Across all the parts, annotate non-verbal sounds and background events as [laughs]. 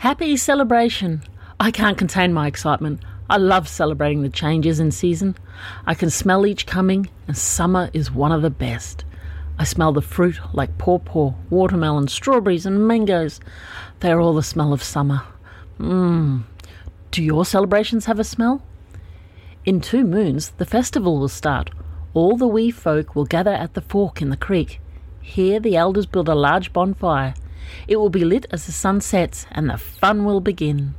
Happy celebration! I can't contain my excitement. I love celebrating the changes in season. I can smell each coming, and summer is one of the best. I smell the fruit like pawpaw, watermelon, strawberries, and mangoes. They are all the smell of summer. Mmm. Do your celebrations have a smell? In two moons, the festival will start. All the wee folk will gather at the fork in the creek. Here, the elders build a large bonfire. It will be lit as the sun sets, and the fun will begin.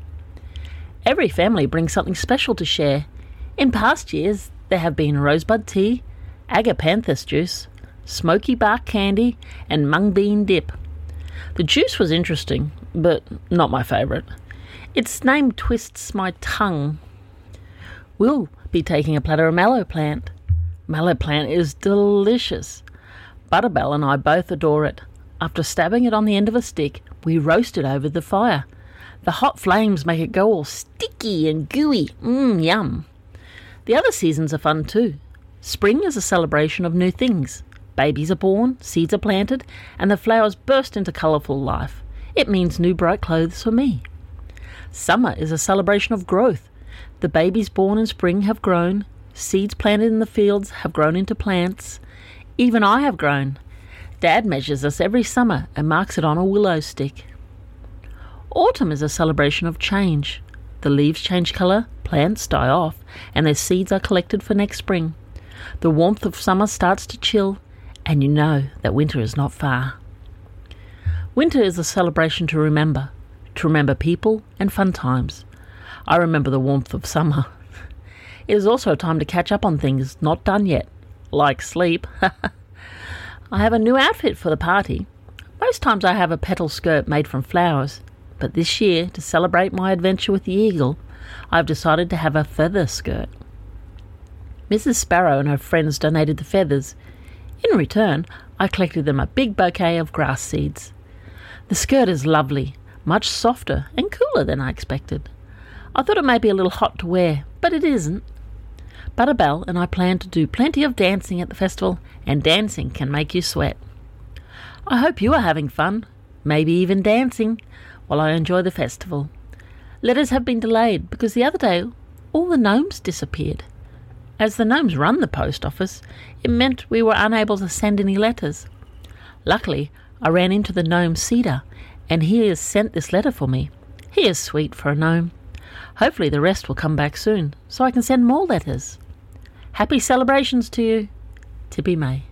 Every family brings something special to share. In past years, there have been rosebud tea, agapanthus juice, smoky bark candy, and mung bean dip. The juice was interesting, but not my favourite. Its name twists my tongue. We'll be taking a platter of mallow plant. Mallow plant is delicious. Butterbell and I both adore it. After stabbing it on the end of a stick, we roast it over the fire. The hot flames make it go all sticky and gooey. Mmm, yum. The other seasons are fun too. Spring is a celebration of new things. Babies are born, seeds are planted, and the flowers burst into colourful life. It means new bright clothes for me. Summer is a celebration of growth. The babies born in spring have grown, seeds planted in the fields have grown into plants. Even I have grown. Dad measures us every summer and marks it on a willow stick. Autumn is a celebration of change. The leaves change colour, plants die off, and their seeds are collected for next spring. The warmth of summer starts to chill, and you know that winter is not far. Winter is a celebration to remember, to remember people and fun times. I remember the warmth of summer. [laughs] It is also a time to catch up on things not done yet, like sleep. [laughs] I have a new outfit for the party. Most times I have a petal skirt made from flowers, but this year, to celebrate my adventure with the eagle, I've decided to have a feather skirt. Mrs. Sparrow and her friends donated the feathers. In return, I collected them a big bouquet of grass seeds. The skirt is lovely, much softer and cooler than I expected. I thought it may be a little hot to wear, but it isn't. Butterbell and I plan to do plenty of dancing at the festival, and dancing can make you sweat. I hope you are having fun, maybe even dancing while I enjoy the festival. Letters have been delayed because the other day all the gnomes disappeared. As the gnomes run the post office, it meant we were unable to send any letters. Luckily, I ran into the gnome Cedar, and he has sent this letter for me. He is sweet for a gnome. Hopefully, the rest will come back soon, so I can send more letters. Happy celebrations to you, Tippy May.